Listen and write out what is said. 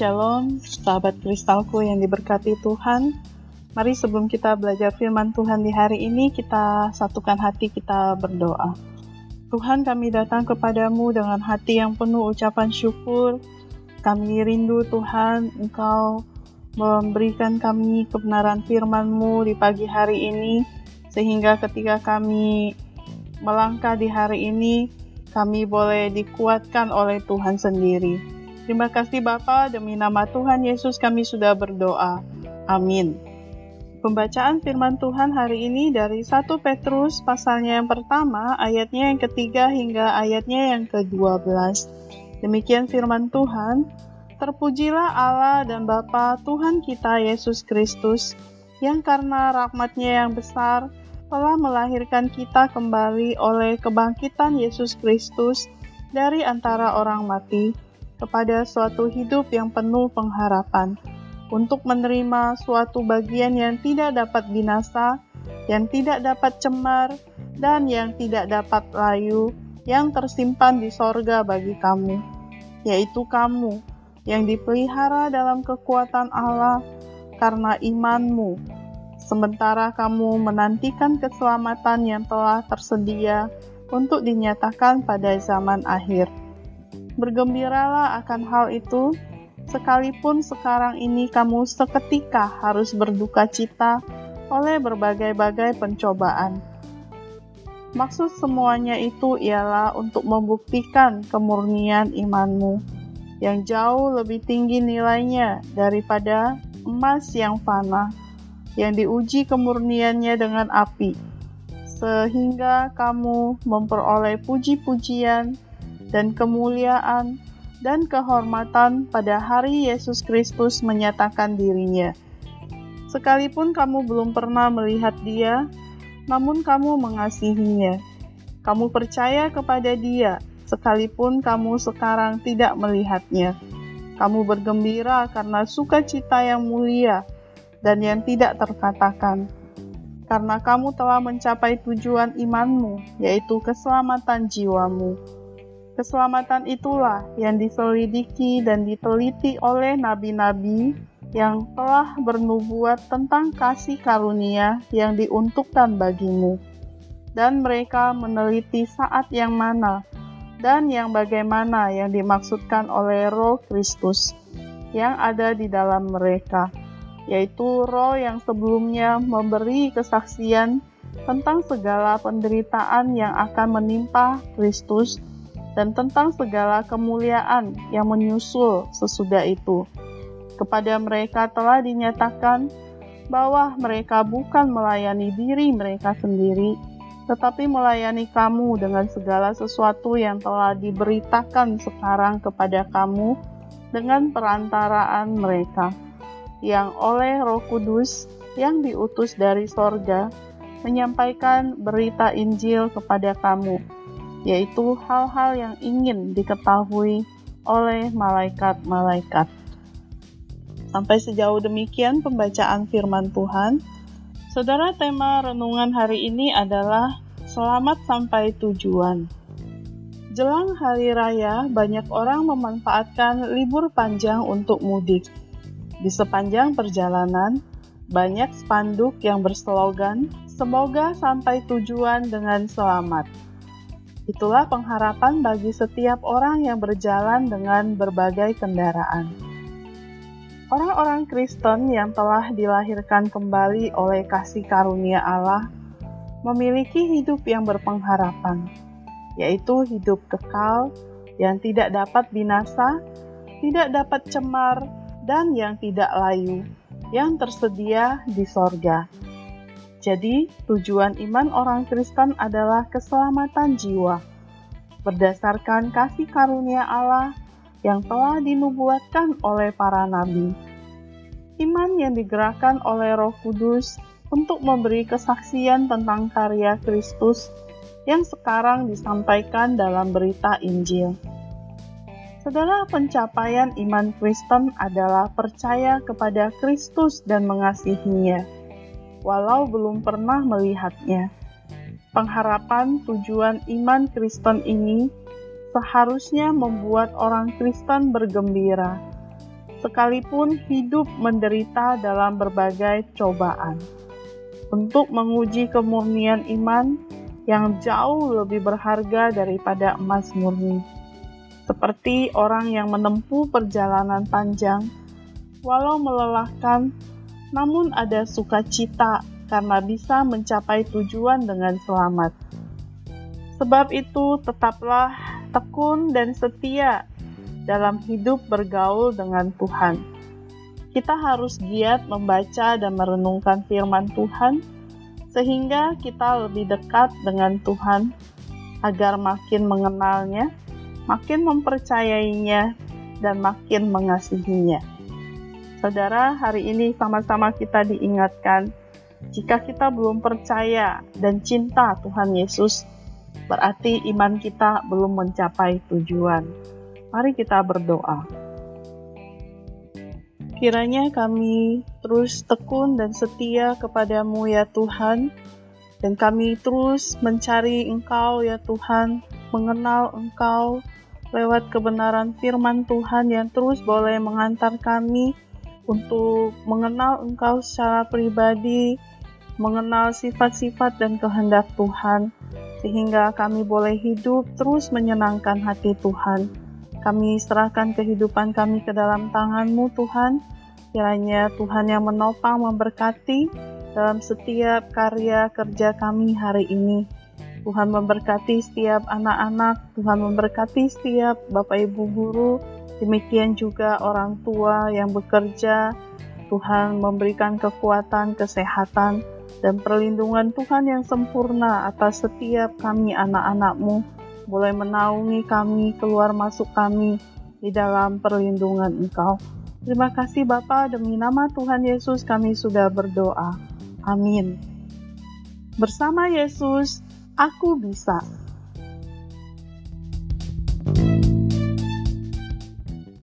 Shalom, sahabat kristalku yang diberkati Tuhan. Mari sebelum kita belajar firman Tuhan di hari ini, kita satukan hati kita berdoa. Tuhan kami datang kepadamu dengan hati yang penuh ucapan syukur. Kami rindu Tuhan, Engkau memberikan kami kebenaran firman-Mu di pagi hari ini, sehingga ketika kami melangkah di hari ini, kami boleh dikuatkan oleh Tuhan sendiri. Terima kasih Bapa, demi nama Tuhan Yesus kami sudah berdoa. Amin. Pembacaan firman Tuhan hari ini dari 1 Petrus pasalnya yang pertama, ayatnya yang ketiga hingga ayatnya yang ke-12. Demikian firman Tuhan, Terpujilah Allah dan Bapa Tuhan kita Yesus Kristus, yang karena rahmatnya yang besar telah melahirkan kita kembali oleh kebangkitan Yesus Kristus dari antara orang mati, kepada suatu hidup yang penuh pengharapan, untuk menerima suatu bagian yang tidak dapat binasa, yang tidak dapat cemar, dan yang tidak dapat layu, yang tersimpan di sorga bagi kamu, yaitu kamu yang dipelihara dalam kekuatan Allah karena imanmu, sementara kamu menantikan keselamatan yang telah tersedia untuk dinyatakan pada zaman akhir. Bergembiralah akan hal itu, sekalipun sekarang ini kamu seketika harus berduka cita oleh berbagai-bagai pencobaan. Maksud semuanya itu ialah untuk membuktikan kemurnian imanmu yang jauh lebih tinggi nilainya daripada emas yang fana, yang diuji kemurniannya dengan api, sehingga kamu memperoleh puji-pujian dan kemuliaan dan kehormatan pada hari Yesus Kristus menyatakan dirinya. Sekalipun kamu belum pernah melihat Dia, namun kamu mengasihinya. Kamu percaya kepada Dia, sekalipun kamu sekarang tidak melihatnya. Kamu bergembira karena sukacita yang mulia dan yang tidak terkatakan, karena kamu telah mencapai tujuan imanmu, yaitu keselamatan jiwamu. Keselamatan itulah yang diselidiki dan diteliti oleh nabi-nabi yang telah bernubuat tentang kasih karunia yang diuntukkan bagimu. Dan mereka meneliti saat yang mana dan yang bagaimana yang dimaksudkan oleh roh Kristus yang ada di dalam mereka, yaitu roh yang sebelumnya memberi kesaksian tentang segala penderitaan yang akan menimpa Kristus dan tentang segala kemuliaan yang menyusul sesudah itu. Kepada mereka telah dinyatakan bahwa mereka bukan melayani diri mereka sendiri, tetapi melayani kamu dengan segala sesuatu yang telah diberitakan sekarang kepada kamu dengan perantaraan mereka, yang oleh Roh Kudus yang diutus dari sorga menyampaikan berita Injil kepada kamu yaitu hal-hal yang ingin diketahui oleh malaikat-malaikat. Sampai sejauh demikian pembacaan firman Tuhan. Saudara, tema renungan hari ini adalah selamat sampai tujuan. Jelang hari raya, banyak orang memanfaatkan libur panjang untuk mudik. Di sepanjang perjalanan, banyak spanduk yang berslogan, "Semoga sampai tujuan dengan selamat." Itulah pengharapan bagi setiap orang yang berjalan dengan berbagai kendaraan. Orang-orang Kristen yang telah dilahirkan kembali oleh kasih karunia Allah memiliki hidup yang berpengharapan, yaitu hidup kekal yang tidak dapat binasa, tidak dapat cemar, dan yang tidak layu, yang tersedia di sorga. Jadi, tujuan iman orang Kristen adalah keselamatan jiwa, berdasarkan kasih karunia Allah yang telah dinubuatkan oleh para nabi. Iman yang digerakkan oleh Roh Kudus untuk memberi kesaksian tentang karya Kristus yang sekarang disampaikan dalam berita Injil. Saudara, pencapaian iman Kristen adalah percaya kepada Kristus dan mengasihinya walau belum pernah melihatnya. Pengharapan tujuan iman Kristen ini seharusnya membuat orang Kristen bergembira. sekalipun hidup menderita dalam berbagai cobaan. Untuk menguji kemurnian iman yang jauh lebih berharga daripada emas murni. Seperti orang yang menempuh perjalanan panjang, walau melelahkan, namun ada sukacita karena bisa mencapai tujuan dengan selamat. Sebab itu, tetaplah tekun dan setia dalam hidup bergaul dengan Tuhan. Kita harus giat membaca dan merenungkan firman Tuhan, sehingga kita lebih dekat dengan Tuhan agar makin mengenalnya, makin mempercayainya, dan makin mengasihinya. Saudara, hari ini sama-sama kita diingatkan jika kita belum percaya dan cinta Tuhan Yesus, berarti iman kita belum mencapai tujuan. Mari kita berdoa. Kiranya kami terus tekun dan setia kepadamu ya Tuhan, dan kami terus mencari Engkau ya Tuhan, mengenal Engkau lewat kebenaran firman Tuhan yang terus boleh mengantar kami untuk mengenal Engkau secara pribadi, mengenal sifat-sifat dan kehendak Tuhan, sehingga kami boleh hidup terus menyenangkan hati Tuhan. Kami serahkan kehidupan kami ke dalam tangan-Mu Tuhan, kiranya Tuhan yang menopang memberkati dalam setiap karya kerja kami hari ini. Tuhan memberkati setiap anak-anak, Tuhan memberkati setiap Bapak Ibu guru, demikian juga orang tua yang bekerja, Tuhan memberikan kekuatan, kesehatan, dan perlindungan Tuhan yang sempurna atas setiap kami anak-anakmu, boleh menaungi kami, keluar masuk kami di dalam perlindungan Engkau. Terima kasih Bapa demi nama Tuhan Yesus kami sudah berdoa. Amin. Bersama Yesus, aku bisa.